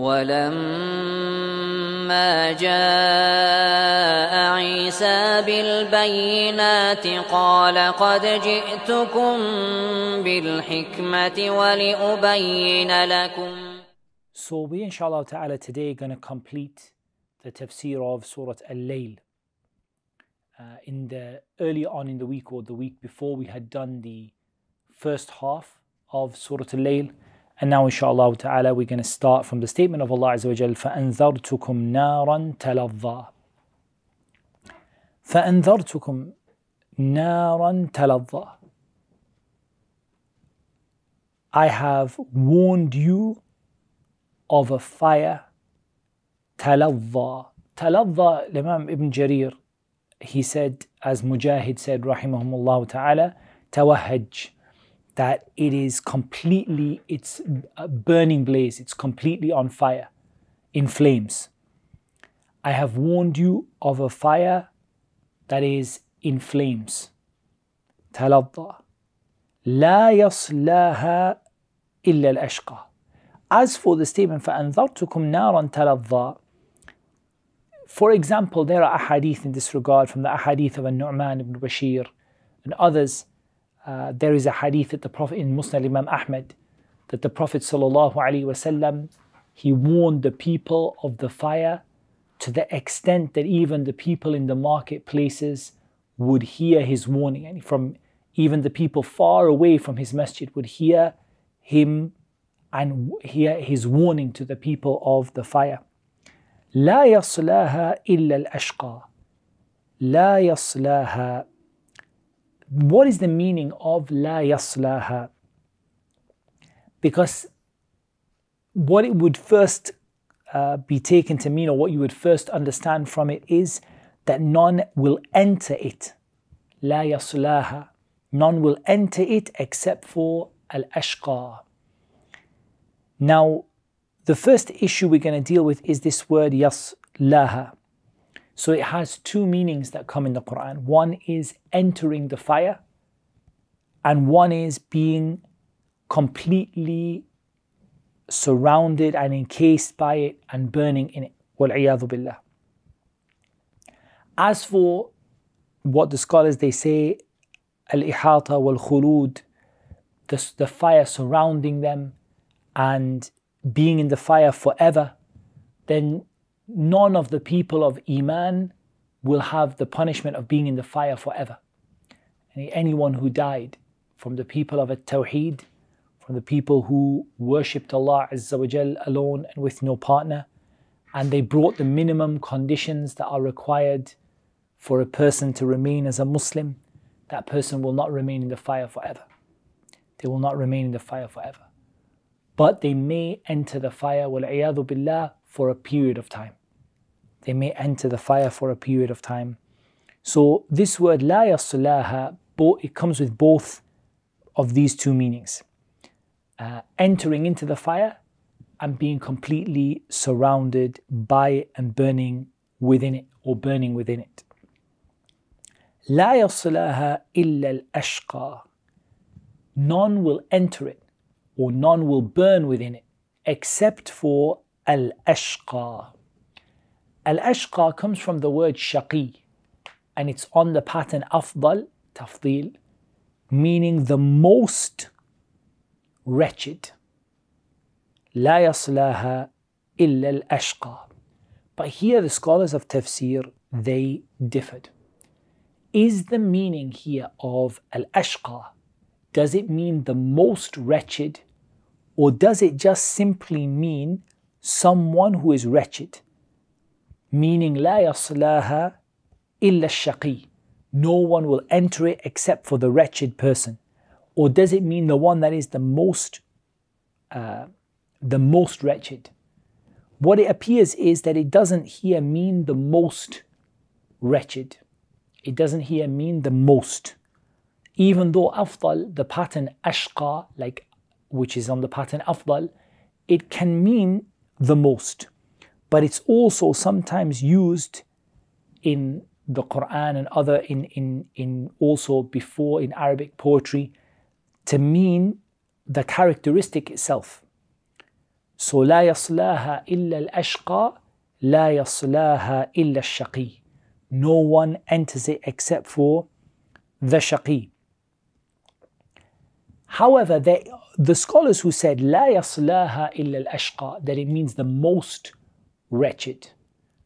ولما جاء عيسى بالبينات قال قد جئتكم بالحكمة ولأبين لكم So we inshallah ta'ala today going to complete the tafsir of Surah Al-Layl. Uh, in the early on in the week or the week before we had done the first half of Surah Al-Layl and now inshallah ta'ala we're going to start from the statement of Allah Azza wa Jal فَأَنذَرْتُكُمْ نَارًا تَلَظَّى فَأَنذَرْتُكُمْ نَارًا تَلَظَّى I have warned you of a fire تلظى تلظى Imam Ibn Jarir he said as Mujahid said rahimahumullah ta'ala tawahaj that it is completely it's a burning blaze it's completely on fire in flames I have warned you of a fire that is in flames تلظى لا يصلاها إلا الأشقى as for the statement فأنذرتكم نارا تلظى For example, there are ahadith in this regard from the ahadith of An-Nu'man ibn Bashir and others. Uh, there is a hadith that the Prophet in Musnad Imam Ahmad that the Prophet sallallahu alaihi wasallam he warned the people of the fire to the extent that even the people in the marketplaces would hear his warning and from even the people far away from his masjid would hear him and hear his warning to the people of the fire. لا يصلاها إلا الأشقى. لا يصلاها. what is the meaning of la yaslaha? Because what it would first uh, be taken to mean, or what you would first understand from it, is that none will enter it. La yaslaha. None will enter it except for al ashqa. Now, the first issue we're going to deal with is this word yaslaha. So it has two meanings that come in the Quran. One is entering the fire, and one is being completely surrounded and encased by it and burning in it. billah. As for what the scholars they say, al-ihata wal-khulud, the, the fire surrounding them and being in the fire forever, then none of the people of Iman will have the punishment of being in the fire forever. Anyone who died from the people of a Tawheed, from the people who worshipped Allah Azza wa Jal alone and with no partner, and they brought the minimum conditions that are required for a person to remain as a Muslim, that person will not remain in the fire forever. They will not remain in the fire forever but they may enter the fire billah for a period of time They may enter the fire for a period of time. So this word la yasulaha, it comes with both of these two meanings. Uh, entering into the fire and being completely surrounded by it and burning within it or burning within it. لا يصلها إلا الأشقى. None will enter it or none will burn within it except for al ashqa. Al ashqa comes from the word shaqi and it's on the pattern afdal, tafdil, meaning the most wretched. لا يصلاها إلا الأشقى. But here the scholars of tafsir they differed. Is the meaning here of al-ashqa does it mean the most wretched or does it just simply mean someone who is wretched? Meaning, لا يصلاها إلا الشقي. No one will enter it except for the wretched person. Or does it mean the one that is the most, uh, the most wretched? What it appears is that it doesn't here mean the most wretched. It doesn't here mean the most. Even though afdal, the pattern ashqa, like which is on the pattern afdal, it can mean the most, but it's also sometimes used in the Quran and other in, in, in also before in Arabic poetry to mean the characteristic itself. So لا يصلاها إلا الأشقى لا يصلاها إلا الشقي. No one enters it except for the shaqi. However, they, the scholars who said لا يصلاها إلا الأشقى, that it means the most wretched.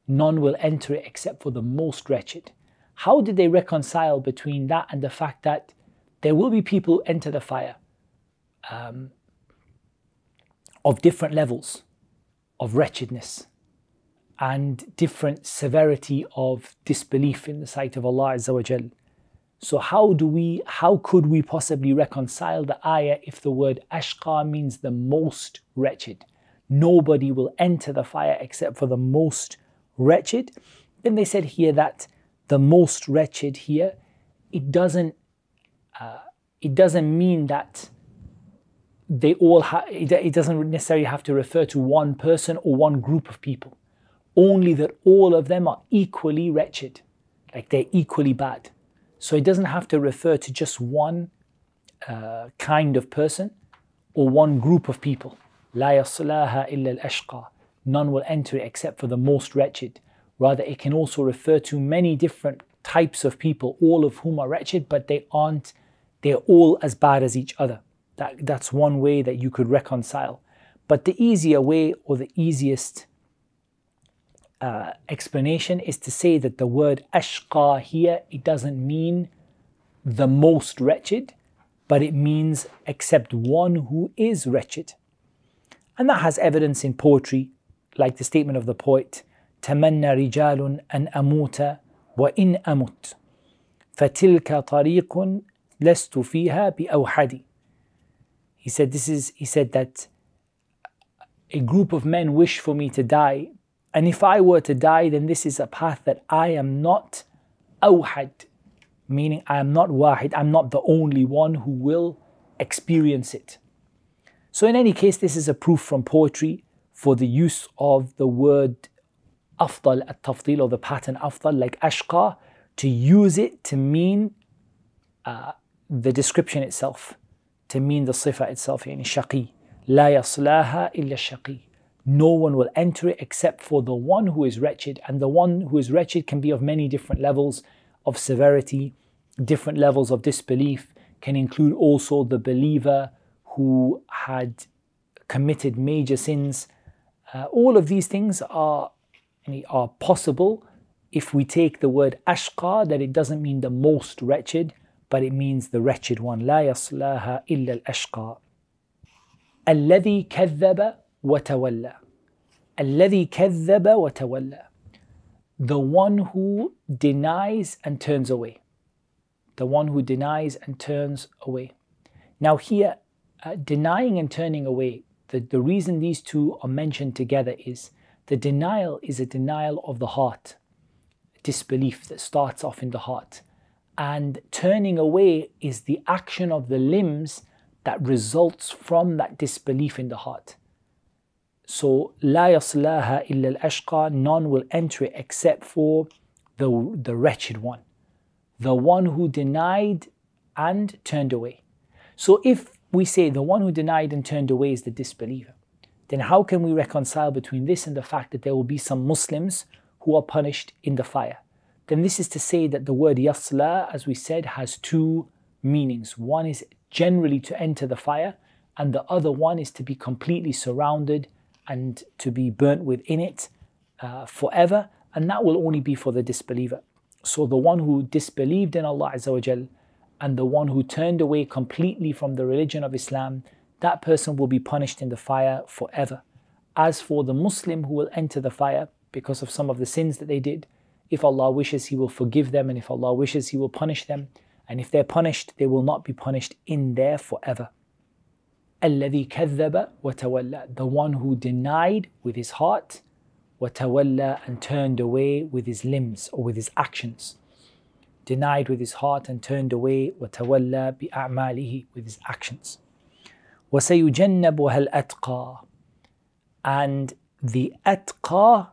None will enter it except for the most wretched. How did they reconcile between that and the fact that there will be people who enter the fire um, of different levels of wretchedness and different severity of disbelief in the sight of Allah Azza wa Jal. So how do we how could we possibly reconcile the ayah if the word ashqa means the most wretched? Nobody will enter the fire except for the most wretched. Then they said here that the most wretched here, it doesn't uh, it doesn't mean that they all ha- it, doesn't necessarily have to refer to one person or one group of people. Only that all of them are equally wretched, like they're equally bad. So it doesn't have to refer to just one uh, kind of person or one group of people. لا يصلاها إلا الأشقى. None will enter it except for the most wretched. Rather, it can also refer to many different types of people, all of whom are wretched, but they aren't, they're all as bad as each other. That, that's one way that you could reconcile. But the easier way or the easiest uh, explanation is to say that the word ashqa here, it doesn't mean the most wretched, but it means except one who is wretched. And that has evidence in poetry, like the statement of the poet, تمنى رجال أن أموت وإن أمت فتلك طريق لست فيها بأوحد he said this is he said that a group of men wish for me to die and if I were to die then this is a path that I am not awhad meaning I am not wahid I'm not the only one who will experience it So, in any case, this is a proof from poetry for the use of the word afdal at tafdil or the pattern afdal, like ashqa, to use it to mean uh, the description itself, to mean the sifa itself, in shaqi. La yaslaha illa shaqi. No one will enter it except for the one who is wretched. And the one who is wretched can be of many different levels of severity, different levels of disbelief, can include also the believer who had committed major sins uh, all of these things are are possible if we take the word ashqa that it doesn't mean the most wretched but it means the wretched one لا يصلاها إلا الأشقى الذي كذب وتولى الذي كذب وتولى the one who denies and turns away the one who denies and turns away now here uh, denying and turning away the, the reason these two are mentioned together is the denial is a denial of the heart disbelief that starts off in the heart and turning away is the action of the limbs that results from that disbelief in the heart. So, لا يصلاها إلا الأشقى, none will enter it except for the, the wretched one, the one who denied and turned away. So, if we say the one who denied and turned away is the disbeliever, then how can we reconcile between this and the fact that there will be some Muslims who are punished in the fire? then this is to say that the word yasla, as we said, has two meanings. One is generally to enter the fire, and the other one is to be completely surrounded and to be burnt within it uh, forever, and that will only be for the disbeliever. So the one who disbelieved in Allah Azza and the one who turned away completely from the religion of Islam, that person will be punished in the fire forever. As for the Muslim who will enter the fire because of some of the sins that they did, if Allah wishes, He will forgive them, and if Allah wishes, He will punish them. And if they're punished, they will not be punished in there forever. الذي كذب وتولى The one who denied with his heart وتولى and turned away with his limbs or with his actions. Denied with his heart and turned away وتولى بأعماله with his actions. وسيجنبها الأتقى And the atqa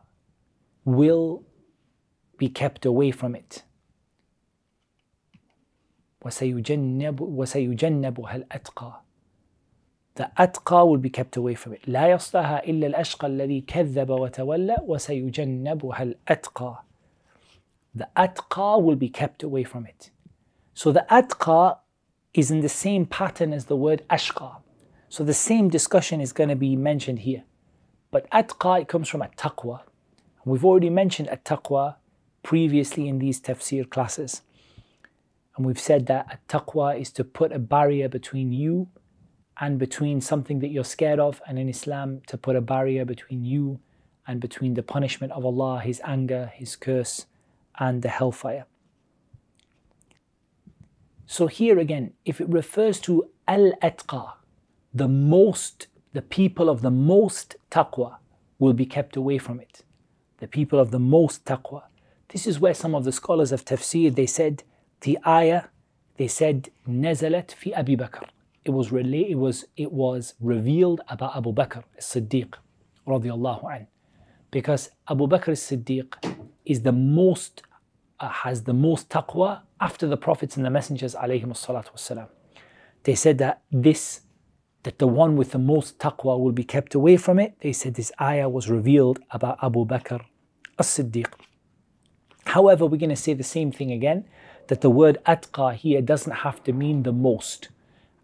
will be kept away from it. وسيجنب وسيجنبها الأتقى the atqa will be kept away from it. لا يصلها إلا الأشقى الذي كذب وتولى وسيجنبها الأتقى. The atqa will be kept away from it. So the atqa is in the same pattern as the word ashqa. So the same discussion is going to be mentioned here. But atqa, it comes from at-taqwa. We've already mentioned at-taqwa previously in these tafsir classes. And we've said that at-taqwa is to put a barrier between you and between something that you're scared of, and in Islam, to put a barrier between you and between the punishment of Allah, His anger, His curse, and the hellfire. So, here again, if it refers to al atqa, the most, the people of the most taqwa will be kept away from it. The people of the most taqwa. This is where some of the scholars of tafsir they said the ayah, they said nazalat fi Abi Bakr it was rela- it was it was revealed about Abu Bakr as-Siddiq radiallahu an because Abu Bakr as-Siddiq is the most uh, has the most taqwa after the prophets and the messengers alayhim they said that this that the one with the most taqwa will be kept away from it. They said this ayah was revealed about Abu Bakr as-Siddiq. However we're going to say the same thing again that the word atqa here doesn't have to mean the most.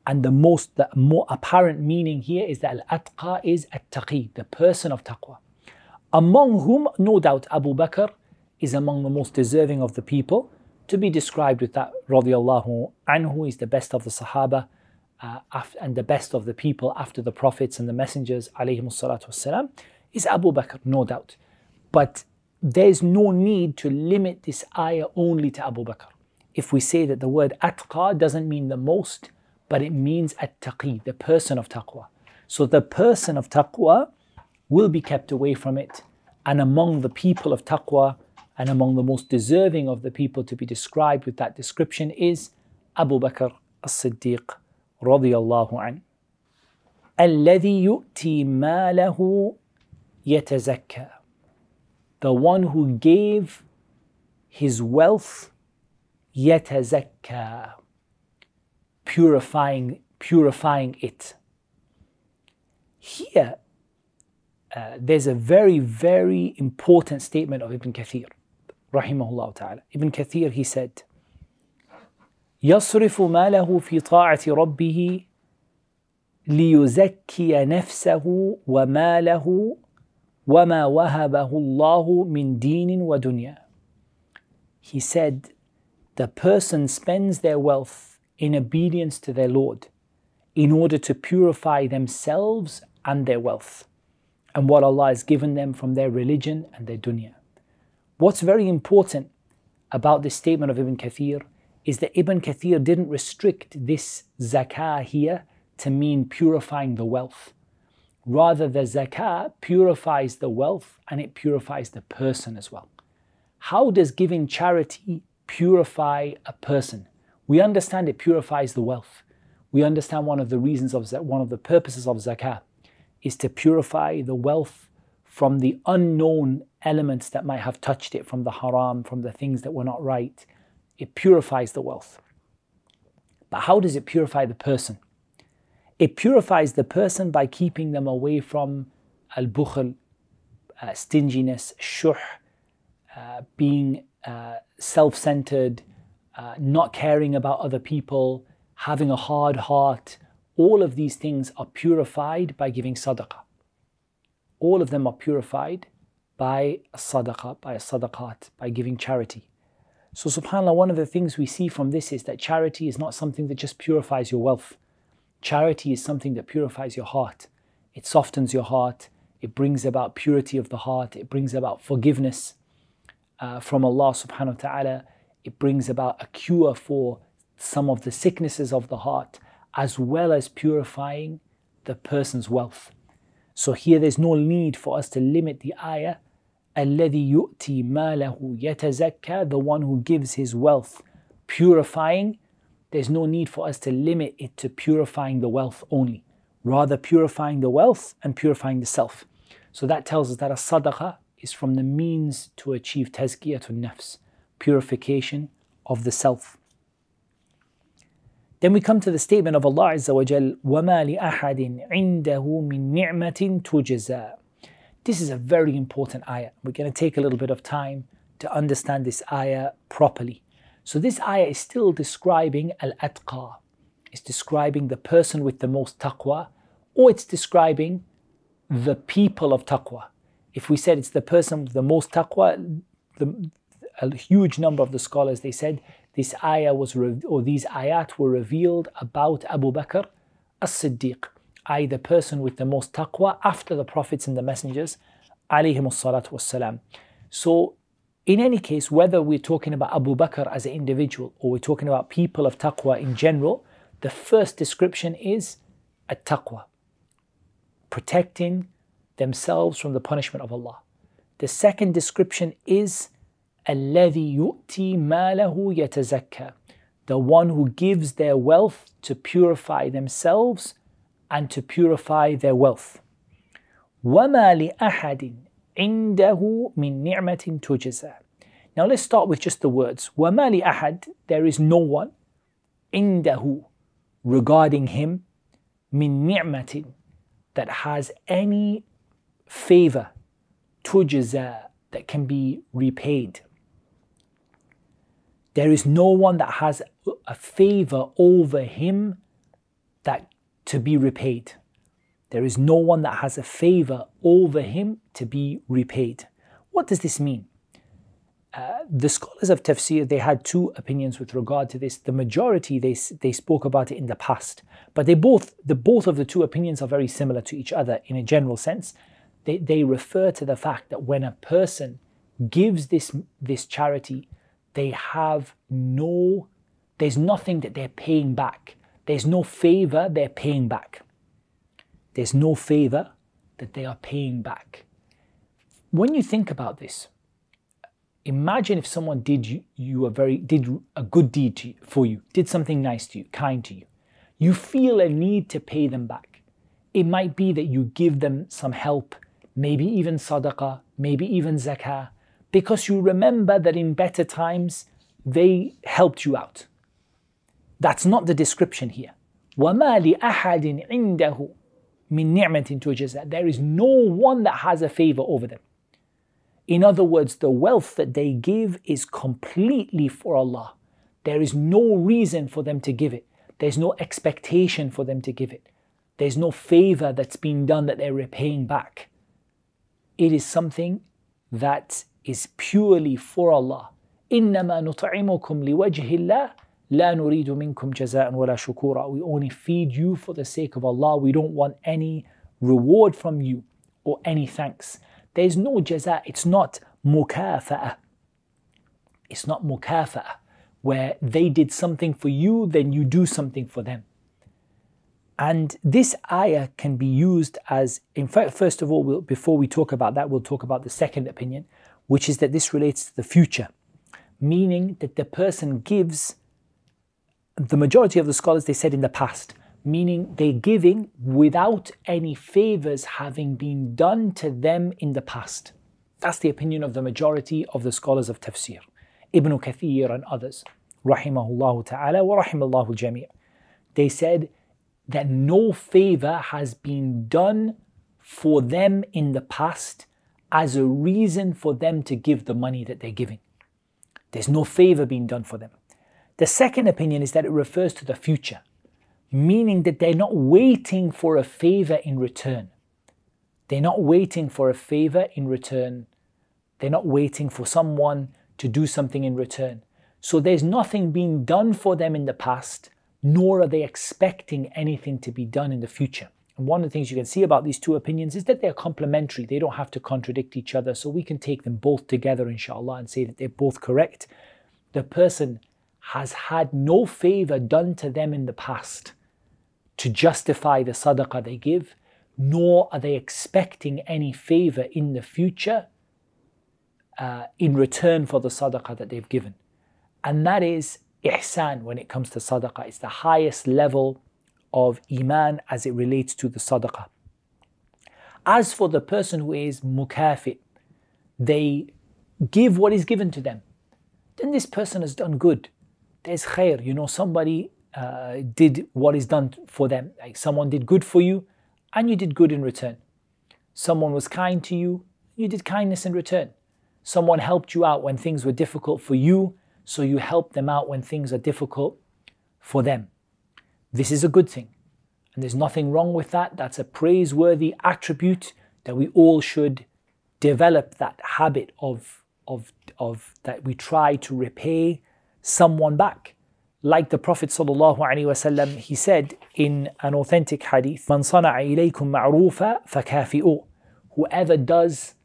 And the most, the more apparent meaning here is that al-atqa is at-taqi, the person of taqwa. Among whom, no doubt, Abu Bakr is among the most deserving of the people to be described with that radiallahu anhu is the best of the Sahaba uh, and the best of the people after the prophets and the messengers alayhi is Abu Bakr, no doubt. But there's no need to limit this ayah only to Abu Bakr. If we say that the word atqa doesn't mean the most, but it means at-taqi, the person of taqwa. So the person of taqwa will be kept away from it. And among the people of taqwa, and among the most deserving of the people to be described with that description is Abu Bakr as-Siddiq radiyallahu an. الذي يؤتي ماله يتزكى The one who gave his wealth يتزكى purifying, purifying it. Here, uh, there's a very, very important statement of Ibn Kathir, rahimahullah ta'ala. Ibn Kathir, he said, يصرف ماله في طاعة ربه ليزكي نفسه وماله وما وهبه الله من دين ودنيا. He said, the person spends their wealth in obedience to their Lord in order to purify themselves and their wealth and what Allah has given them from their religion and their dunya. What's very important about this statement of Ibn Kathir is that Ibn Kathir didn't restrict this zakah here to mean purifying the wealth. Rather, the zakah purifies the wealth and it purifies the person as well. How does giving charity purify a person? We understand it purifies the wealth. We understand one of the reasons of one of the purposes of zakah is to purify the wealth from the unknown elements that might have touched it, from the haram, from the things that were not right. It purifies the wealth. But how does it purify the person? It purifies the person by keeping them away from al bukhl, uh, stinginess, shuh, uh, being uh, self centered, uh, not caring about other people, having a hard heart, all of these things are purified by giving sadaqah. All of them are purified by sadaqah, by sadaqat, by giving charity. So, subhanAllah, one of the things we see from this is that charity is not something that just purifies your wealth. Charity is something that purifies your heart. It softens your heart. It brings about purity of the heart. It brings about forgiveness uh, from Allah subhanahu wa ta'ala it brings about a cure for some of the sicknesses of the heart, as well as purifying the person's wealth. So here there's no need for us to limit the ayah. الذي يؤتي ماله يتزكى, the one who gives his wealth purifying. There's no need for us to limit it to purifying the wealth only. Rather, purifying the wealth and purifying the self. So that tells us that a sadaqah is from the means to achieve tazkiyatun nafs purification of the self. Then we come to the statement of Allah Azza wa Jal, وَمَا لِأَحَدٍ عِنْدَهُ مِن نِعْمَةٍ تُجْزَى This is a very important ayah. We're going to take a little bit of time to understand this ayah properly. So this ayah is still describing al-atqa. It's describing the person with the most taqwa, or it's describing the people of taqwa. If we said it's the person with the most taqwa, the, a huge number of the scholars they said this ayah was or these ayat were revealed about Abu Bakr as-Siddiq, i.e. the person with the most taqwa after the prophets and the messengers, So in any case, whether we're talking about Abu Bakr as an individual or we're talking about people of taqwa in general, the first description is at taqwa, protecting themselves from the punishment of Allah. The second description is الذي يؤتي ماله يتزكى the one who gives their wealth to purify themselves and to purify their wealth وما لأحد عنده من نعمة تجزى Now let's start with just the words وما لأحد there is no one عنده regarding him من نعمة that has any favor تجزى that can be repaid there is no one that has a favor over him that to be repaid. There is no one that has a favor over him to be repaid. What does this mean? Uh, the scholars of tafsir they had two opinions with regard to this. The majority they they spoke about it in the past, but they both the both of the two opinions are very similar to each other in a general sense. They they refer to the fact that when a person gives this this charity they have no, there's nothing that they're paying back. There's no favor they're paying back. There's no favor that they are paying back. When you think about this, imagine if someone did you, you a very did a good deed to you, for you, did something nice to you, kind to you. You feel a need to pay them back. It might be that you give them some help, maybe even sadaqah, maybe even zakah, because you remember that in better times they helped you out. That's not the description here. وَمَا لِأَحَدٍ عِنْدَهُ مِن نِعْمَةٍ تُجَزَى There is no one that has a favor over them. In other words, the wealth that they give is completely for Allah. There is no reason for them to give it. There's no expectation for them to give it. There's no favor that's been done that they're repaying back. It is something that is purely for Allah. إنما نطعمكم لوجه الله لا نريد منكم جزاء ولا شكورا. We only feed you for the sake of Allah. We don't want any reward from you or any thanks. There's no jaza. It's not mukafa'a. It's not mukafa'a where they did something for you, then you do something for them. And this ayah can be used as, in fact, first of all, we'll, before we talk about that, we'll talk about the second opinion, which is that this relates to the future, meaning that the person gives, the majority of the scholars, they said in the past, meaning they're giving without any favors having been done to them in the past. That's the opinion of the majority of the scholars of tafsir, Ibn Kathir and others, rahimahullah ta'ala wa rahimallahu jami'. They said that no favor has been done for them in the past as a reason for them to give the money that they're giving. There's no favor being done for them. The second opinion is that it refers to the future, meaning that they're not waiting for a favor in return. They're not waiting for a favor in return. They're not waiting for someone to do something in return. So there's nothing being done for them in the past, nor are they expecting anything to be done in the future. And one of the things you can see about these two opinions is that they're complementary. They don't have to contradict each other. So we can take them both together, inshallah, and say that they're both correct. The person has had no favor done to them in the past to justify the sadaqah they give, nor are they expecting any favor in the future uh, in return for the sadaqah that they've given. And that is ihsan when it comes to sadaqah. It's the highest level of Iman as it relates to the sadaqah. As for the person who is mukafit, they give what is given to them, then this person has done good. There's khair, you know, somebody uh, did what is done for them. Like someone did good for you, and you did good in return. Someone was kind to you, you did kindness in return. Someone helped you out when things were difficult for you, so you helped them out when things are difficult for them. This is a good thing. And there's nothing wrong with that. That's a praiseworthy attribute that we all should develop that habit of, of, of that we try to repay someone back. Like the Prophet ﷺ, he said in an authentic hadith, من صنع إليكم معروفا فكافئوه. Whoever does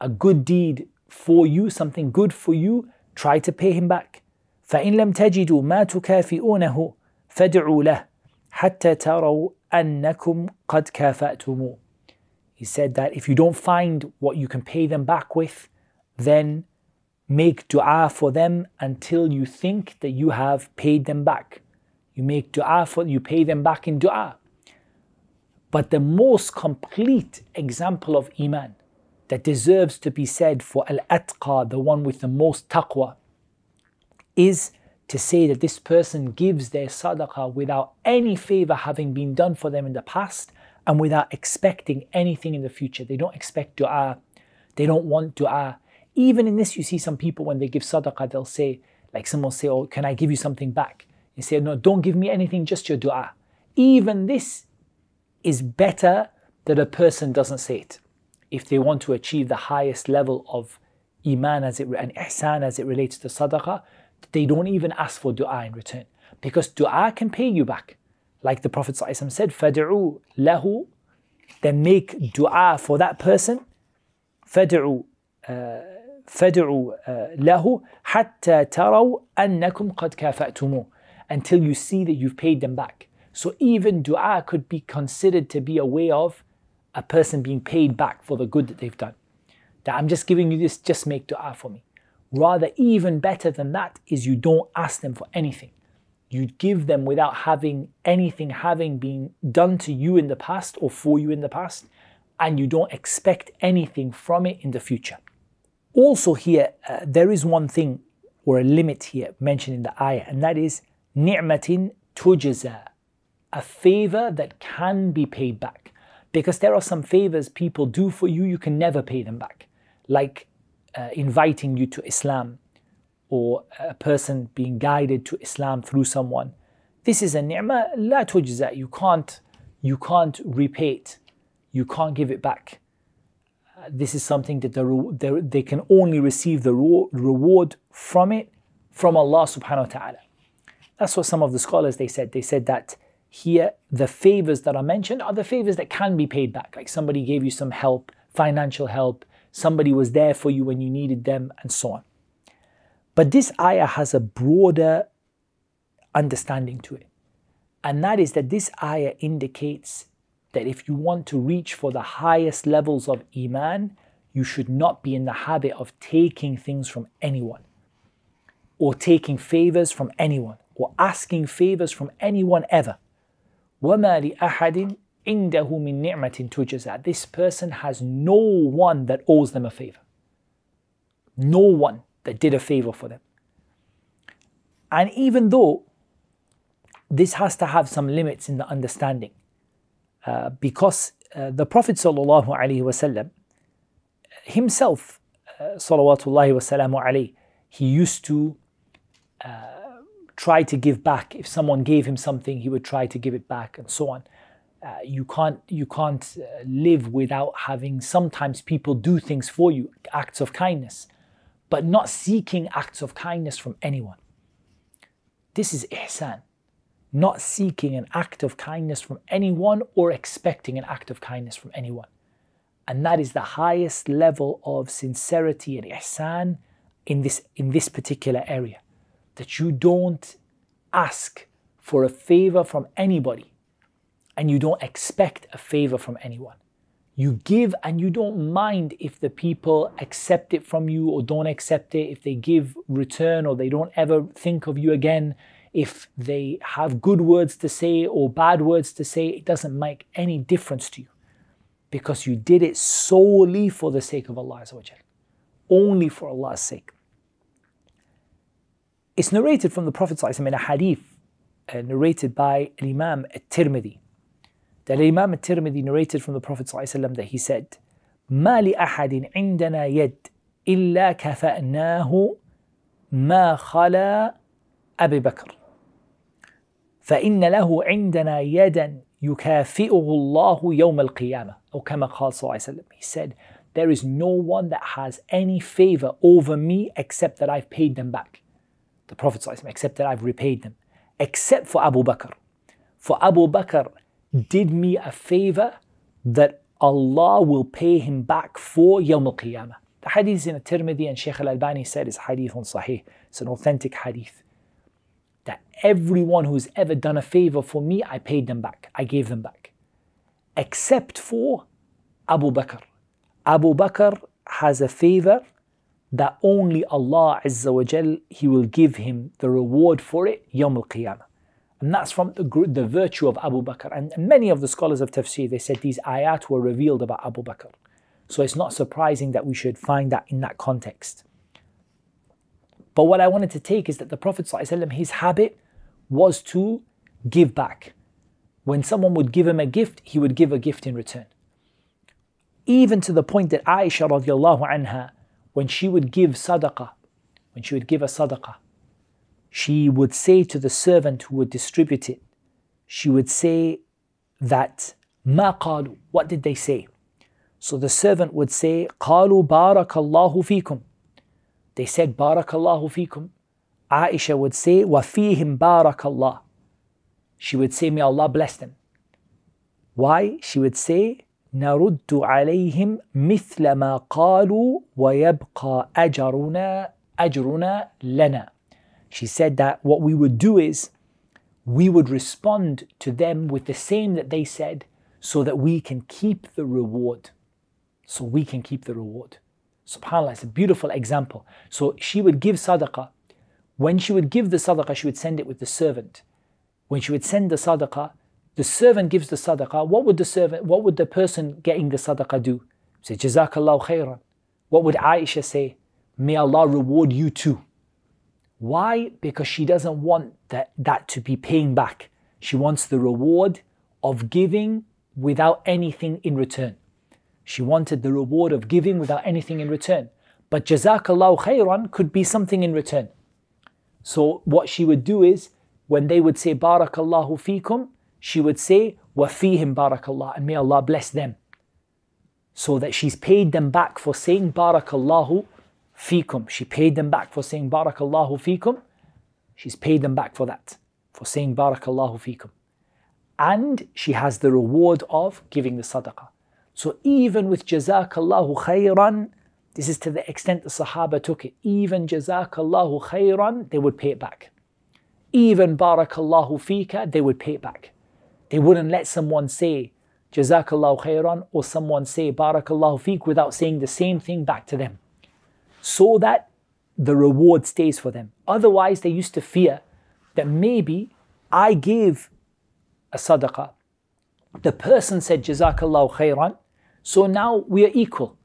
a good deed for you, something good for you, try to pay him back. فإن لم تجدوا ما تكافئونه فادعوا له حتى تروا أنكم قد كافأتموه. He said that if you don't find what you can pay them back with, then make dua for them until you think that you have paid them back. You make dua for you pay them back in dua. But the most complete example of iman that deserves to be said for al-atqa, the one with the most taqwa, is to say that this person gives their sadaqah without any favor having been done for them in the past and without expecting anything in the future. They don't expect dua, they don't want dua. Even in this, you see some people when they give sadaqah, they'll say, like someone will say, Oh, can I give you something back? You say, No, don't give me anything, just your dua. Even this is better that a person doesn't say it. If they want to achieve the highest level of iman as it and ihsan as it relates to sadaqah, they don't even ask for dua in return. Because dua can pay you back. Like the Prophet ﷺ said, فَدْعُوا lahu, Then make dua for that person. فَدْعُوا فَدْعُوا له حَتَّى تَرَوْا أَنَّكُمْ قَدْ كَافَأْتُمُوهُ Until you see that you've paid them back. So even dua could be considered to be a way of a person being paid back for the good that they've done. That I'm just giving you this, just make dua for me. Rather, even better than that is you don't ask them for anything. You give them without having anything having been done to you in the past or for you in the past, and you don't expect anything from it in the future. Also, here, uh, there is one thing or a limit here mentioned in the ayah, and that is ni'matin tujza, a favor that can be paid back. Because there are some favors people do for you, you can never pay them back. Like uh, inviting you to Islam or a person being guided to Islam through someone. This is a ni'mah la tujza. You can't, you can't repay it. You can't give it back. Uh, this is something that the, they can only receive the reward from it from Allah subhanahu wa ta'ala. That's what some of the scholars they said. They said that here the favors that are mentioned are the favors that can be paid back. Like somebody gave you some help, financial help, somebody was there for you when you needed them, and so on. But this ayah has a broader understanding to it. And that is that this ayah indicates that if you want to reach for the highest levels of Iman, you should not be in the habit of taking things from anyone, or taking favors from anyone, or asking favors from anyone ever. وَمَا لِأَحَدٍ عنده من نعمة تجزى. This person has no one that owes them a favor. No one that did a favor for them. And even though this has to have some limits in the understanding, uh, because uh, the Prophet وسلم, himself, uh, salawatullahi wasalamu alayhi, he used to uh, try to give back. If someone gave him something, he would try to give it back and so on uh, you can't you can't uh, live without having sometimes people do things for you acts of kindness but not seeking acts of kindness from anyone. This is ihsan. Not seeking an act of kindness from anyone or expecting an act of kindness from anyone. And that is the highest level of sincerity and ihsan in this in this particular area that you don't ask for a favor from anybody and you don't expect a favor from anyone. You give and you don't mind if the people accept it from you or don't accept it, if they give return or they don't ever think of you again, if they have good words to say or bad words to say, it doesn't make any difference to you because you did it solely for the sake of Allah, only for Allah's sake. It's narrated from the Prophet in a hadith uh, narrated by Imam At-Tirmidhi That Imam At-Tirmidhi narrated from the Prophet ﷺ that he said, ما لأحد عندنا يد إلا كفأناه ما خلا أبي بكر فإن له عندنا يدا يكافئه الله يوم القيامة أو كما قال صلى الله عليه وسلم He said there is no one that has any favor over me except that I've paid them back the Prophet ﷺ, except that I've repaid them except for Abu Bakr for Abu Bakr did me a favor that Allah will pay him back for Yawm al-Qiyamah the hadith in Tirmidhi and Shaykh al-Albani said is hadith on Sahih it's an authentic hadith that everyone who's ever done a favor for me, I paid them back. I gave them back. Except for Abu Bakr. Abu Bakr has a favor that only Allah Azza wa Jal, He will give him the reward for it, Yawm al Qiyamah. And that's from the, the virtue of Abu Bakr. And many of the scholars of tafsir, they said these ayat were revealed about Abu Bakr. So it's not surprising that we should find that in that context. But what I wanted to take is that the Prophet ﷺ, his habit was to give back. When someone would give him a gift, he would give a gift in return. Even to the point that Aisha radiallahu anha, when she would give sadaqah, when she would give a sadaqah, she would say to the servant who would distribute it, she would say that ma qalu, what did they say? So the servant would say, قالوا بارك الله فيكم they said, Barakallahu fikum. Aisha would say, Wafihim Barakallah. She would say, May Allah bless them. Why? She would say, نرد عليهم مثل ما قالوا ويبقى أجرنا أجرنا لنا. she said that what we would do is we would respond to them with the same that they said so that we can keep the reward. So we can keep the reward. SubhanAllah, it's a beautiful example. So she would give sadaqah. When she would give the sadaqah, she would send it with the servant. When she would send the sadaqah, the servant gives the sadaqah. What would the servant, what would the person getting the sadaqah do? Say, Jazakallah khairan. What would Aisha say? May Allah reward you too. Why? Because she doesn't want that, that to be paying back. She wants the reward of giving without anything in return. She wanted the reward of giving without anything in return. But jazakallahu khairan could be something in return. So what she would do is, when they would say barakallahu fikum, she would say wa fihim barakallah and may Allah bless them. So that she's paid them back for saying barakallahu fikum. She paid them back for saying barakallahu fikum. She's paid them back for that, for saying barakallahu fikum. And she has the reward of giving the sadaqah. So even with Jazakallahu khayran, this is to the extent the Sahaba took it, even Jazakallahu khayran, they would pay it back. Even Barakallahu fika, they would pay it back. They wouldn't let someone say Jazakallahu khayran or someone say Barakallahu feek without saying the same thing back to them So that the reward stays for them. Otherwise, they used to fear that maybe I gave a sadaqah. The person said Jazakallahu khayran, so now we are equal.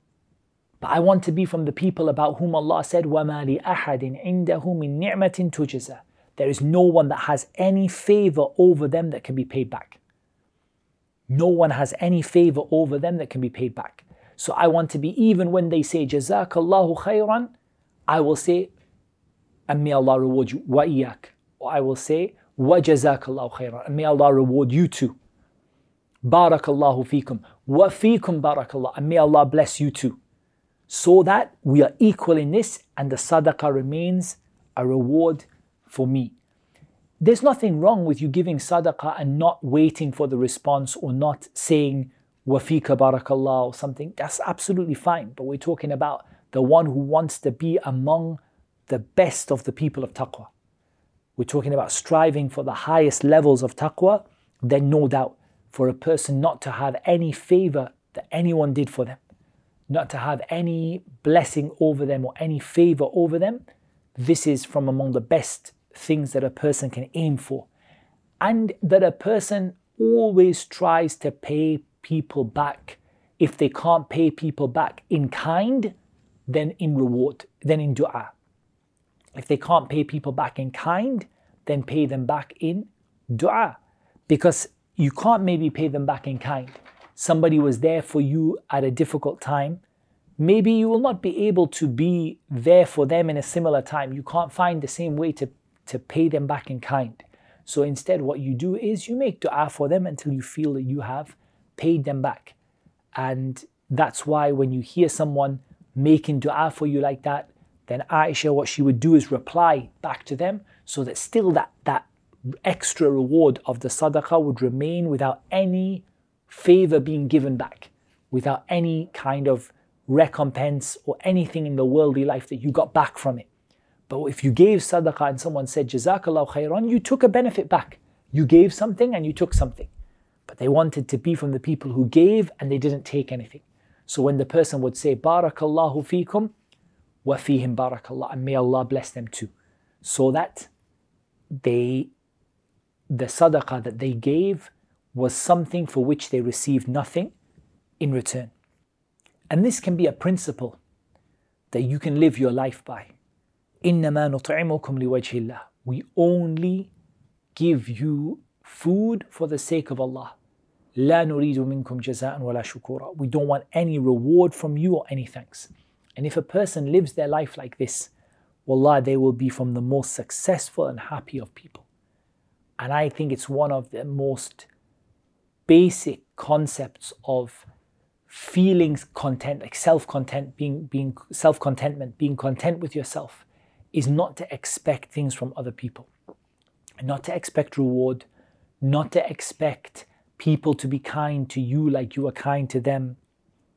But I want to be from the people about whom Allah said, وَمَا لِأَحَدٍ عِنْدَهُ مِن نِعْمَةٍ تُجْزَى There is no one that has any favor over them that can be paid back. No one has any favor over them that can be paid back. So I want to be, even when they say, Jazakallahu khayran, I will say, and may Allah reward you, wa. Or I will say, wa jazakallahu khayran, and may Allah reward you too. Barakallahu fikum. Wa fikum barakallah. And may Allah bless you too. So that we are equal in this and the sadaqah remains a reward for me. There's nothing wrong with you giving sadaqah and not waiting for the response or not saying wafika barakallah or something. That's absolutely fine. But we're talking about the one who wants to be among the best of the people of taqwa. We're talking about striving for the highest levels of taqwa, then no doubt for a person not to have any favor that anyone did for them, not to have any blessing over them or any favor over them, this is from among the best things that a person can aim for. And that a person always tries to pay people back. If they can't pay people back in kind, then in reward, then in dua. If they can't pay people back in kind, then pay them back in Dua. Because you can't maybe pay them back in kind. Somebody was there for you at a difficult time. Maybe you will not be able to be there for them in a similar time. You can't find the same way to, to pay them back in kind. So instead, what you do is you make dua for them until you feel that you have paid them back. And that's why when you hear someone making dua for you like that, then Aisha, what she would do is reply back to them so that still that, that extra reward of the sadaqah would remain without any favor being given back, without any kind of recompense or anything in the worldly life that you got back from it. But if you gave sadaqah and someone said, Jazakallah khairan, you took a benefit back. You gave something and you took something. But they wanted to be from the people who gave and they didn't take anything. So when the person would say, Barakallahu fikum, wa fihim barakallah, and may Allah bless them too. So that they, the sadaqah that they gave was something for which they received nothing in return. And this can be a principle that you can live your life by. إنما نطعمكم لوجه الله. We only give you food for the sake of Allah. لا نريد منكم جزاء ولا شكورا. We don't want any reward from you or any thanks. And if a person lives their life like this, wallah, they will be from the most successful and happy of people. And I think it's one of the most basic concepts of feeling content, like self-content, being being self-contentment, being content with yourself is not to expect things from other people, not to expect reward, not to expect people to be kind to you like you are kind to them.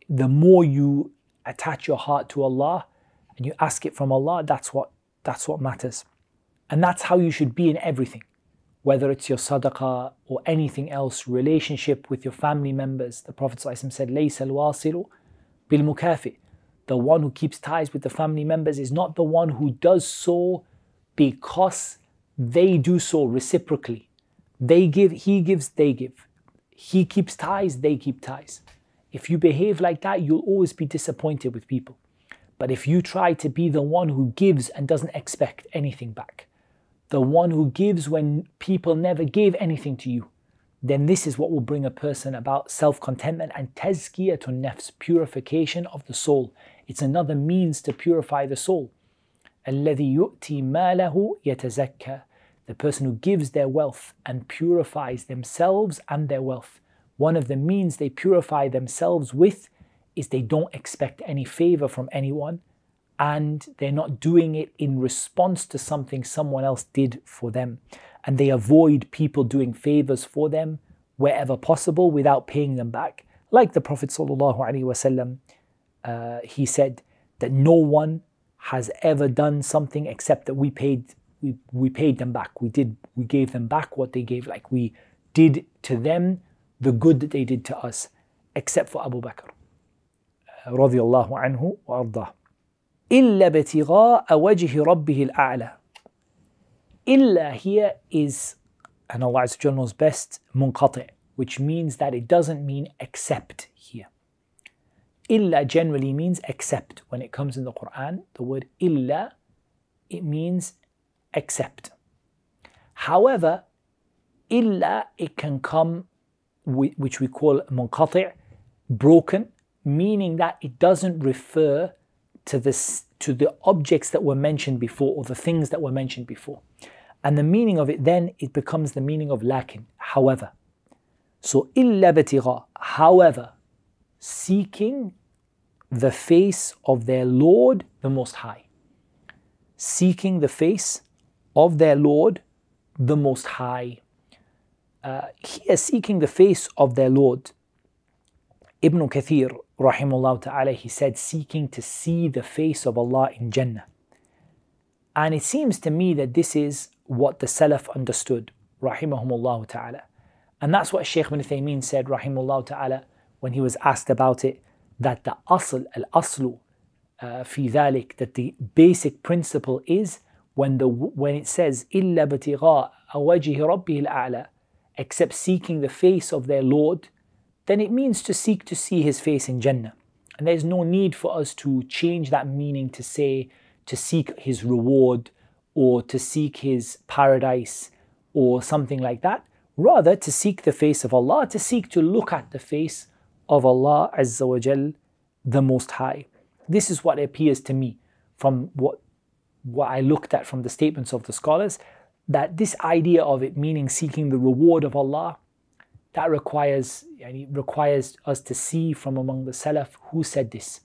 The more you attach your heart to Allah and you ask it from Allah, that's what that's what matters. And that's how you should be in everything, whether it's your sadaqah or anything else, relationship with your family members. The Prophet said, al-wasilu bil. The one who keeps ties with the family members is not the one who does so because they do so reciprocally. They give, he gives, they give. He keeps ties, they keep ties. If you behave like that, you'll always be disappointed with people. But if you try to be the one who gives and doesn't expect anything back, the one who gives when people never gave anything to you, then this is what will bring a person about self contentment and tazkiyatun nafs, purification of the soul. It's another means to purify the soul. الذي يؤتي ماله يتزكى the person who gives their wealth and purifies themselves and their wealth. One of the means they purify themselves with is they don't expect any favor from anyone and they're not doing it in response to something someone else did for them. And they avoid people doing favors for them wherever possible without paying them back. Like the Prophet ﷺ uh, he said that no one has ever done something except that we paid we, we paid them back. We did we gave them back what they gave, like we did to them the good that they did to us, except for Abu Bakr. رضي الله عنه وأرضاه إلا ابتغاء وجه ربه الأعلى إلا here is and Allah Azza knows best منقطع which means that it doesn't mean except here Illa generally means except. When it comes in the Quran, the word illa, it means except. However, illa, it can come, which we call munqati', broken, meaning that it doesn't refer to, this, to the objects that were mentioned before or the things that were mentioned before. And the meaning of it then, it becomes the meaning of lakin, however. So, illa batigha, however, seeking the face of their Lord the Most High. Seeking the face of their Lord the Most High. Uh, here, seeking the face of their Lord. Ibn Kathir, rahimullah ta'ala, he said, seeking to see the face of Allah in Jannah. And it seems to me that this is what the Salaf understood, rahimahumullah ta'ala. And that's what Shaykh ibn Uthaymeen said, rahimullah ta'ala, when he was asked about it, that the asl, al-aslu, uh, fi dhalik, that the basic principle is when the when it says awajhi rabbih al except seeking the face of their Lord, then it means to seek to see His face in Jannah. And there's no need for us to change that meaning to say to seek His reward or to seek His paradise or something like that. Rather, to seek the face of Allah, to seek to look at the face of Allah Azza wa Jal, the Most High. This is what appears to me from what, what I looked at from the statements of the scholars that this idea of it meaning seeking the reward of Allah, that requires, yani, requires us to see from among the Salaf who said this.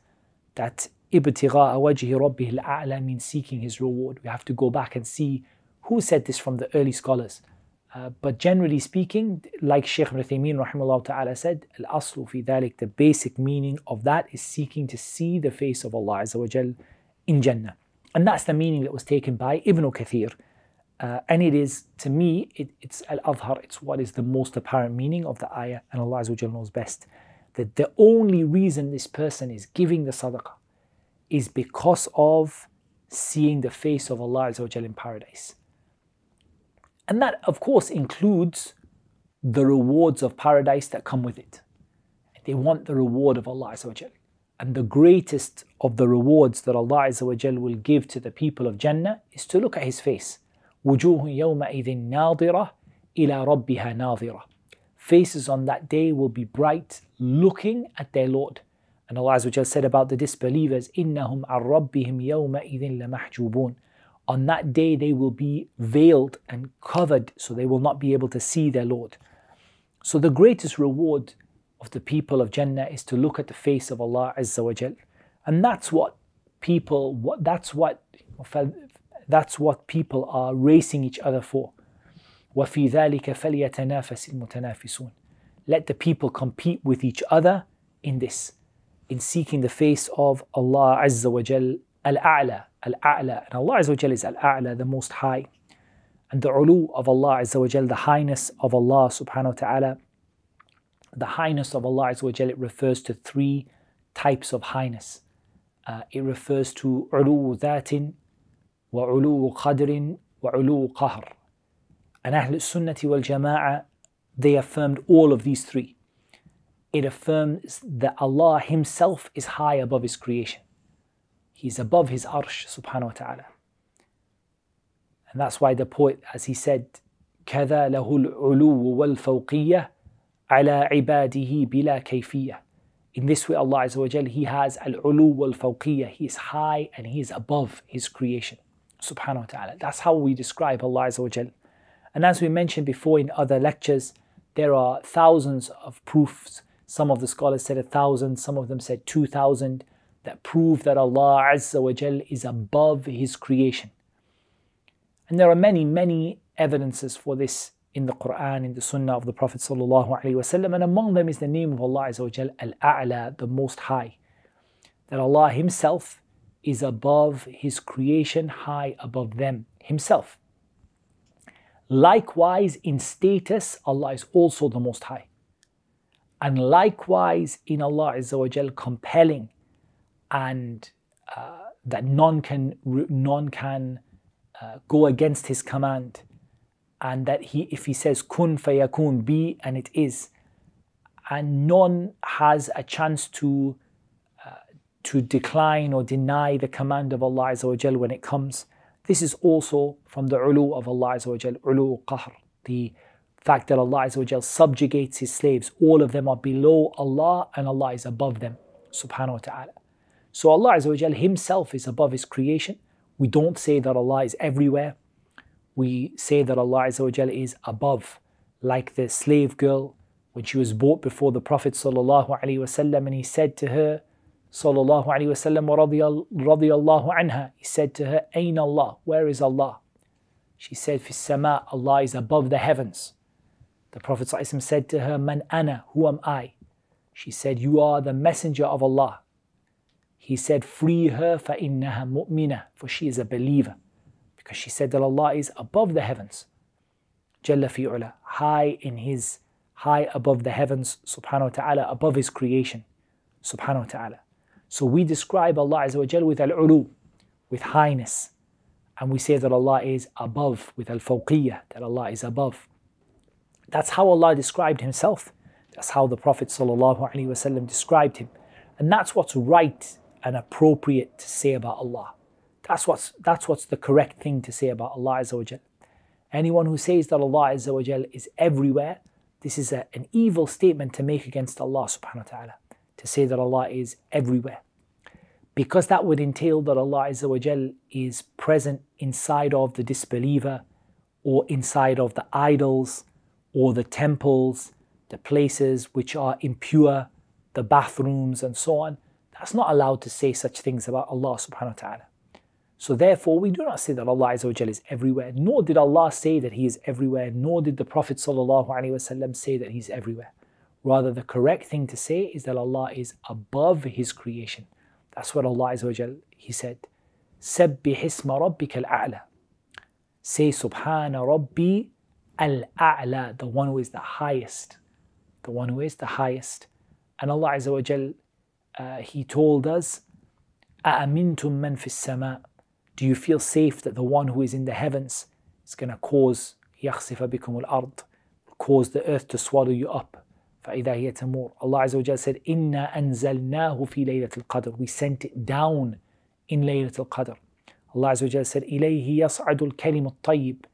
That ibtigha'a wajhi rabbih al means seeking his reward. We have to go back and see who said this from the early scholars. Uh, but generally speaking, like Shaykh Ibn Taymiyyah rahimahullah ta'ala said, al-aslu fi dhalik, the basic meaning of that is seeking to see the face of Allah in Jannah. And that's the meaning that was taken by Ibn al Kathir. Uh, and it is, to me, it, it's al-adhar, it's what is the most apparent meaning of the ayah, and Allah Azza knows best. That the only reason this person is giving the sadaqah is because of seeing the face of Allah Azza in paradise. And that, of course, includes the rewards of paradise that come with it. They want the reward of Allah. And the greatest of the rewards that Allah will give to the people of Jannah is to look at His face. Faces on that day will be bright, looking at their Lord. And Allah said about the disbelievers, إِنَّهُمْ عَنْ رَبِّهِمْ يَوْمَئِذٍ لَمَحْجُوبُونَ on that day they will be veiled and covered, so they will not be able to see their Lord. So the greatest reward of the people of Jannah is to look at the face of Allah Azza wa Jal. And that's what people what that's what that's what people are racing each other for. وَفِي ذَلِكَ فَلْيَتَنَافَسِ الْمُتَنَافِسُونَ Let the people compete with each other in this, in seeking the face of Allah Azza wa Jal al-A'la, Al-A'la. And Allah Azza wa is Al-A'la, the most high. And the ulu of Allah Azza wa the highness of Allah subhanahu wa ta'ala, the highness of Allah Azza wa it refers to three types of highness. Uh, it refers to ulu dhatin, wa ulu qadrin, wa ulu qahr. And Ahl Sunnati wal Jama'ah, they affirmed all of these three. It affirms that Allah Himself is high above His creation. He's above his arsh, subhanahu wa ta'ala. And that's why the poet, as he said, كذا له العلو والفوقية على عباده بلا كيفية. In this way, Allah Azza wa Jal, He has al-ulu wal-fawqiyah. He is high and He is above His creation. Subhanahu wa ta'ala. That's how we describe Allah Azza wa Jal. And as we mentioned before in other lectures, there are thousands of proofs. Some of the scholars said a thousand, some of them said two thousand that prove that Allah Azza wa Jal is above His creation. And there are many, many evidences for this in the Quran, in the Sunnah of the Prophet wasallam, and among them is the name of Allah Al-A'la, the Most High. That Allah Himself is above His creation, high above them Himself. Likewise, in status, Allah is also the Most High. And likewise, in Allah Azza compelling and uh, that none can none can uh, go against his command and that he if he says kun fayakun be and it is and none has a chance to uh, to decline or deny the command of Allah Azza when it comes this is also from the ulu of Allah Azza ulu qahr the fact that Allah Azza subjugates his slaves all of them are below Allah and Allah is above them subhanahu wa ta'ala so Allah Azza Himself is above His creation. We don't say that Allah is everywhere We say that Allah Azza is above, like the slave girl when she was brought before the Prophet وسلم, and he said to her, Sallallahu Alaihi Wasallam radiyallahu anha, he said to her, Ain Allah, where is Allah? She said, Fi sama, Allah is above the heavens. The Prophet said to her, Man ana, who am I? She said, You are the messenger of Allah he said, Free her فَإِنَّهَا مُؤْمِنَةٌ For she is a believer. Because she said that Allah is above the heavens. Jalla fi'ula, high in His, high above the heavens, subhanahu wa ta'ala, above His creation, subhanahu wa ta'ala. So we describe Allah Azza wa with al-ulu, with highness. And we say that Allah is above, with al-fawqiyah, that Allah is above. That's how Allah described Himself. That's how the Prophet described Him. And that's what's right and appropriate to say about Allah. That's what's, that's what's the correct thing to say about Allah Azza wa Anyone who says that Allah Azza is everywhere, this is a, an evil statement to make against Allah subhanahu wa ta'ala. To say that Allah is everywhere. Because that would entail that Allah Azza is present inside of the disbeliever or inside of the idols or the temples, the places which are impure, the bathrooms and so on. That's not allowed to say such things about Allah subhanahu wa ta'ala. So therefore, we do not say that Allah is everywhere, nor did Allah say that He is everywhere, nor did the Prophet ﷺ say that He's everywhere. Rather, the correct thing to say is that Allah is above His creation. That's what Allah He said. سبح اسم ربك الأعلى. Say Subhana Rabbi al-A'la, the one who is the highest. The one who is the highest. And Allah Azza uh, He told us, أأمنتم من في السماء do you feel safe that the one who is in the heavens is going to cause يخسف بكم الأرض cause the earth to swallow you up فإذا هي تمور Allah Azza wa said إنا أنزلناه في ليلة القدر we sent it down in ليلة القدر Allah Azza wa said إليه يصعد الكلم الطيب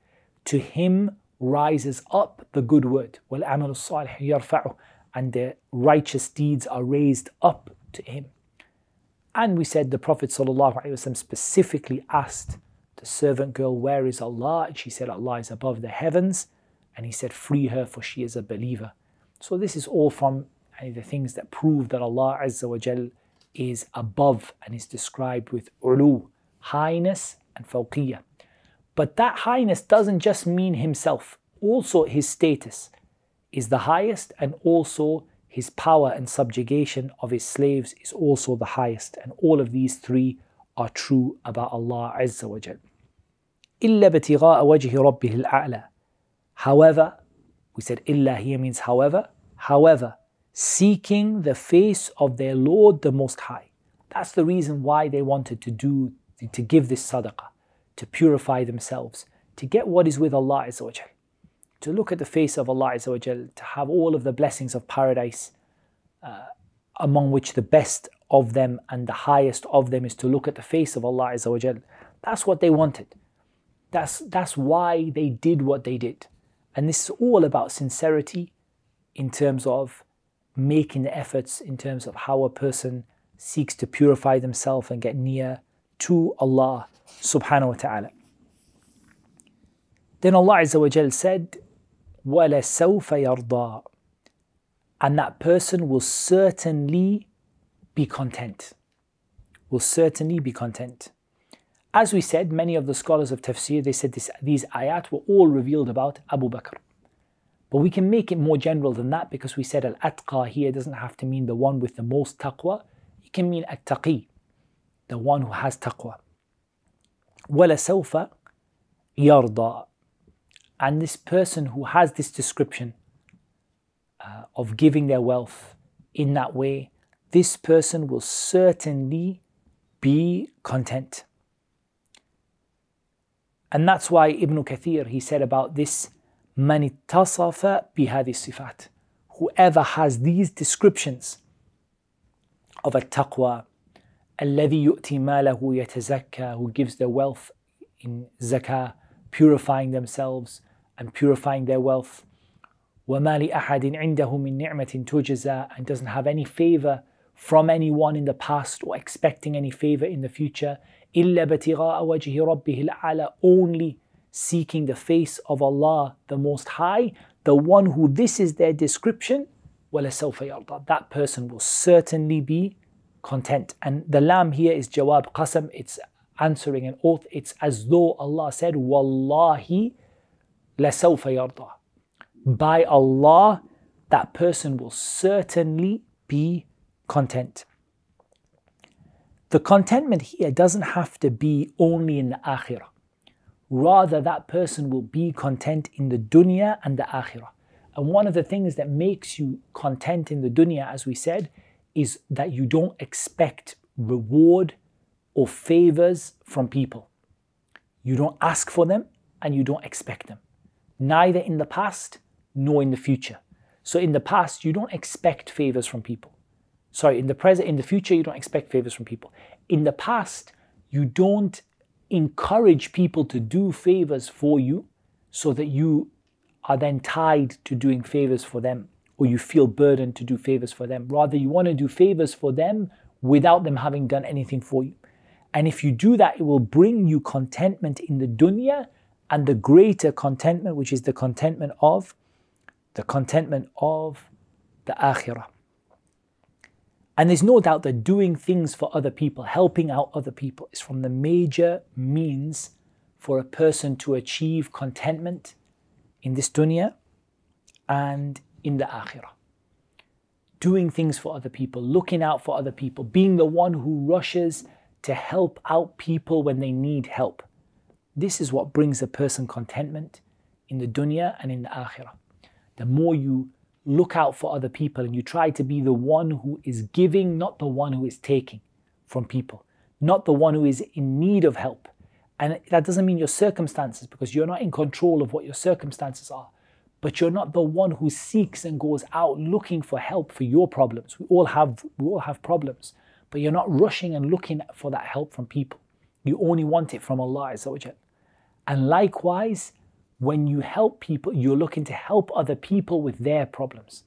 to him rises up the good word والعمل الصالح يرفعه and the righteous deeds are raised up to him and we said the Prophet ﷺ specifically asked the servant girl, Where is Allah? And she said, Allah is above the heavens. And he said, Free her, for she is a believer. So, this is all from the things that prove that Allah Azza wa Jal is above and is described with ulu, highness and fawqiyah. But that highness doesn't just mean himself, also his status is the highest and also his power and subjugation of his slaves is also the highest. And all of these three are true about Allah Azza wa Jal. إلا ابتغاء وجه ربه الأعلى. However, we said illa here means however, however, seeking the face of their Lord the Most High. That's the reason why they wanted to do, to give this sadaqah, to purify themselves, to get what is with Allah Azza wa Jal to look at the face of Allah Azza to have all of the blessings of paradise, uh, among which the best of them and the highest of them is to look at the face of Allah Azza That's what they wanted. That's, that's why they did what they did. And this is all about sincerity in terms of making the efforts, in terms of how a person seeks to purify themselves and get near to Allah subhanahu wa ta'ala. Then Allah Azza said, وَلَسَوْفَ يَرْضَى And that person will certainly be content. Will certainly be content. As we said, many of the scholars of tafsir, they said this, these ayat were all revealed about Abu Bakr. But we can make it more general than that because we said al-atqa here doesn't have to mean the one with the most taqwa. It can mean at-taqi, the one who has taqwa. وَلَسَوْفَ يَرْضَى and this person who has this description uh, of giving their wealth in that way, this person will certainly be content. And that's why Ibn Kathir he said about this من اتصف بهذه الصفات whoever has these descriptions of a taqwa الذي يؤتي ماله يتزكى who gives their wealth in zakah purifying themselves and purifying their wealth. وَمَا لِأَحَدٍ عِنْدَهُ مِن نِعْمَةٍ تُجْزَى and doesn't have any favor from anyone in the past or expecting any favor in the future. إِلَّا بَتِغَاءَ وَجْهِ رَبِّهِ الْأَعْلَى Only seeking the face of Allah the Most High, the one who this is their description, وَلَسَوْفَ يَرْضَى That person will certainly be content. And the lam here is jawab qasam, it's answering an oath. It's as though Allah said, Wallahi, لَسَوْفَ يَرْضَى By Allah, that person will certainly be content. The contentment here doesn't have to be only in the akhirah. Rather, that person will be content in the dunya and the akhirah. And one of the things that makes you content in the dunya, as we said, is that you don't expect reward or favors from people. You don't ask for them and you don't expect them neither in the past nor in the future. So in the past, you don't expect favors from people. Sorry, in the present, in the future, you don't expect favors from people. In the past, you don't encourage people to do favors for you. so that you are then tied to doing favors for them or you feel burdened to do favors for them. Rather, you want to do favors for them without them having done anything for you. And if you do that, it will bring you contentment in the dunya and the greater contentment, which is the contentment of the contentment of the akhirah. And there's no doubt that doing things for other people, helping out other people, is from the major means for a person to achieve contentment in this dunya and in the akhirah. Doing things for other people, looking out for other people, being the one who rushes to help out people when they need help. This is what brings a person contentment in the dunya and in the akhirah. The more you look out for other people and you try to be the one who is giving, not the one who is taking from people, not the one who is in need of help. And that doesn't mean your circumstances, because you're not in control of what your circumstances are. But you're not the one who seeks and goes out looking for help for your problems. We all have we all have problems, but you're not rushing and looking for that help from people. You only want it from Allah And likewise, when you help people, you're looking to help other people with their problems.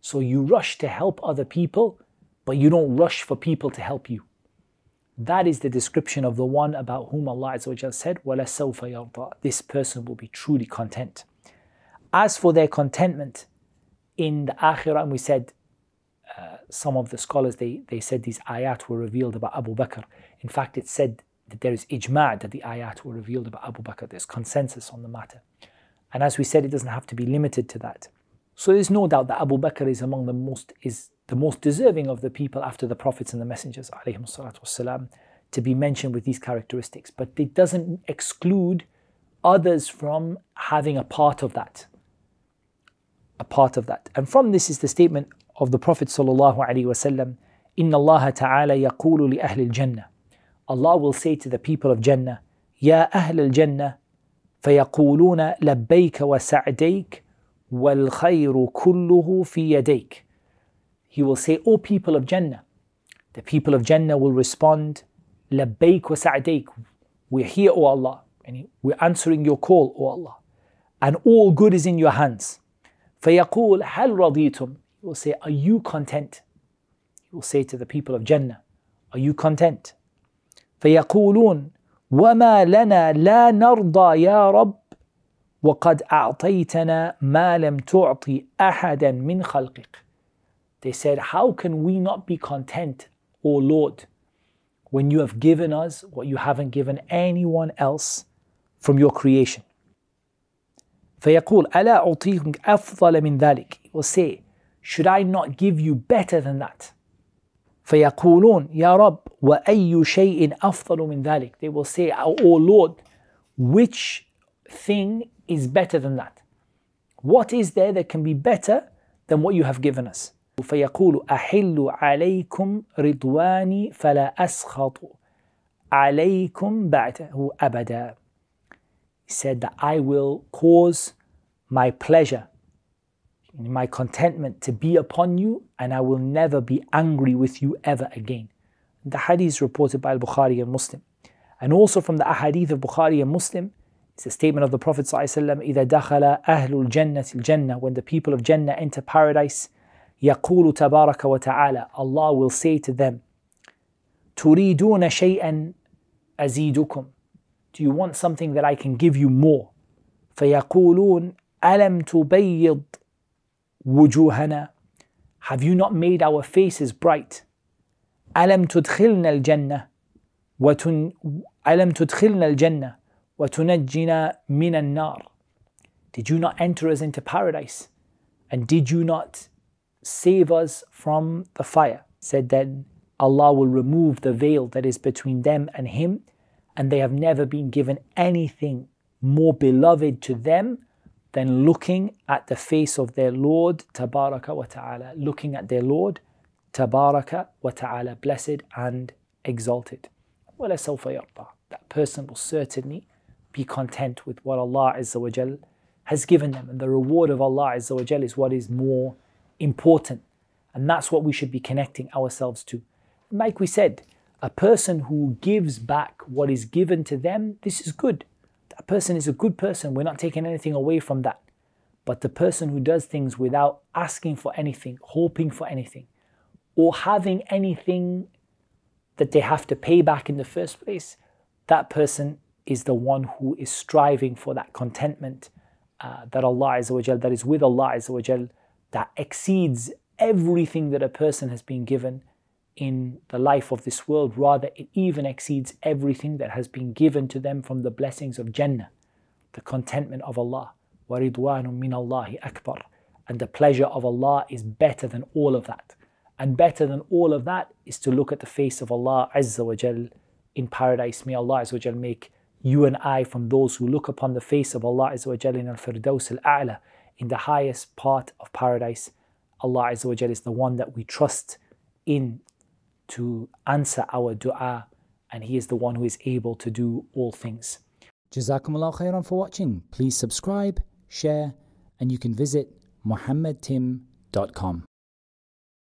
So you rush to help other people, but you don't rush for people to help you. That is the description of the one about whom Allah Azza said, وَلَسَوْفَ يَرْضَى This person will be truly content. As for their contentment in the Akhirah, and we said uh, some of the scholars they, they said these ayat were revealed about Abu Bakr. In fact, it said that there is ijma' that the ayat were revealed about Abu Bakr. There's consensus on the matter. And as we said, it doesn't have to be limited to that. So there's no doubt that Abu Bakr is among the most is the most deserving of the people after the prophets and the messengers والسلام, to be mentioned with these characteristics. But it doesn't exclude others from having a part of that. A part of that. And from this is the statement of the Prophet sallallahu alaihi wasallam, "Inna Allah ta'ala yaqulu li ahli al-jannah." Allah will say to the people of Jannah, "Ya ahl al-jannah, فيقولون لبيك وسعديك والخير كله في يديك." He will say, "O people of Jannah." The people of Jannah will respond, "لبيك وسعديك." We're here, O Allah, and we're answering your call, O Allah, and all good is in your hands. فيقول هل رضيتم he will say, Are you content? He will say to the people of Jannah, Are you content? فيقولون وما لنا لا نرضى يا رب وقد أعطيتنا ما لم تعطي أحدا من خلقك. They said, How can we not be content, O Lord, when you have given us what you haven't given anyone else from your creation? فيقول ألا أعطيكم أفضل من ذلك He will say, should I not give you better than that? فيقولون يا رب وأي شيء أفضل من ذلك They will say, Oh Lord, which thing is better than that? What is there that can be better than what you have given us? فيقول أحل عليكم رضواني فلا أسخط عليكم بعده أبدا He said that I will cause my pleasure my contentment to be upon you, and I will never be angry with you ever again. The hadith is reported by Al-Bukhari and Muslim. And also from the ahadith of Bukhari and Muslim, it's a statement of the Prophet ﷺ, إِذَا دَخَلَ أَهْلُ الْجَنَّةِ الْجَنَّةِ When the people of Jannah enter paradise, يَقُولُ تَبَارَكَ وَتَعَالَى Allah will say to them, تُرِيدُونَ شَيْئًا أَزِيدُكُمْ Do you want something that I can give you more? فَيَقُولُونَ أَلَمْ تُبَيِّضْ وجوهنا Have you not made our faces bright? ألم تدخلنا الجنة وتن ألم تدخلنا الجنة وتنجنا من النار Did you not enter us into paradise? And did you not save us from the fire? Said then Allah will remove the veil that is between them and Him, and they have never been given anything more beloved to them then looking at the face of their Lord, Tabaraka wa Ta'ala, looking at their Lord, Tabaraka wa Ta'ala, blessed and exalted. That person will certainly be content with what Allah Azza wa has given them. And the reward of Allah Azza wa is what is more important. And that's what we should be connecting ourselves to. Like we said, a person who gives back what is given to them, this is good. That person is a good person. We're not taking anything away from that. But the person who does things without asking for anything, hoping for anything, or having anything that they have to pay back in the first place, that person is the one who is striving for that contentment uh, that Allah Azza that is with Allah Azza that exceeds everything that a person has been given in the life of this world. Rather, it even exceeds everything that has been given to them from the blessings of Jannah, the contentment of Allah, waridwanum min Allahi akbar, and the pleasure of Allah is better than all of that. And better than all of that is to look at the face of Allah Azza wa Jal in paradise. May Allah Azza wa Jal make you and I from those who look upon the face of Allah Azza wa Jal in al-Firdaus al-A'la, in the highest part of paradise. Allah Azza wa Jal is the one that we trust in to answer our dua and He is the one who is able to do all things. Jazakumullah khairan for watching. Please subscribe, share, and you can visit muhammadtim.com.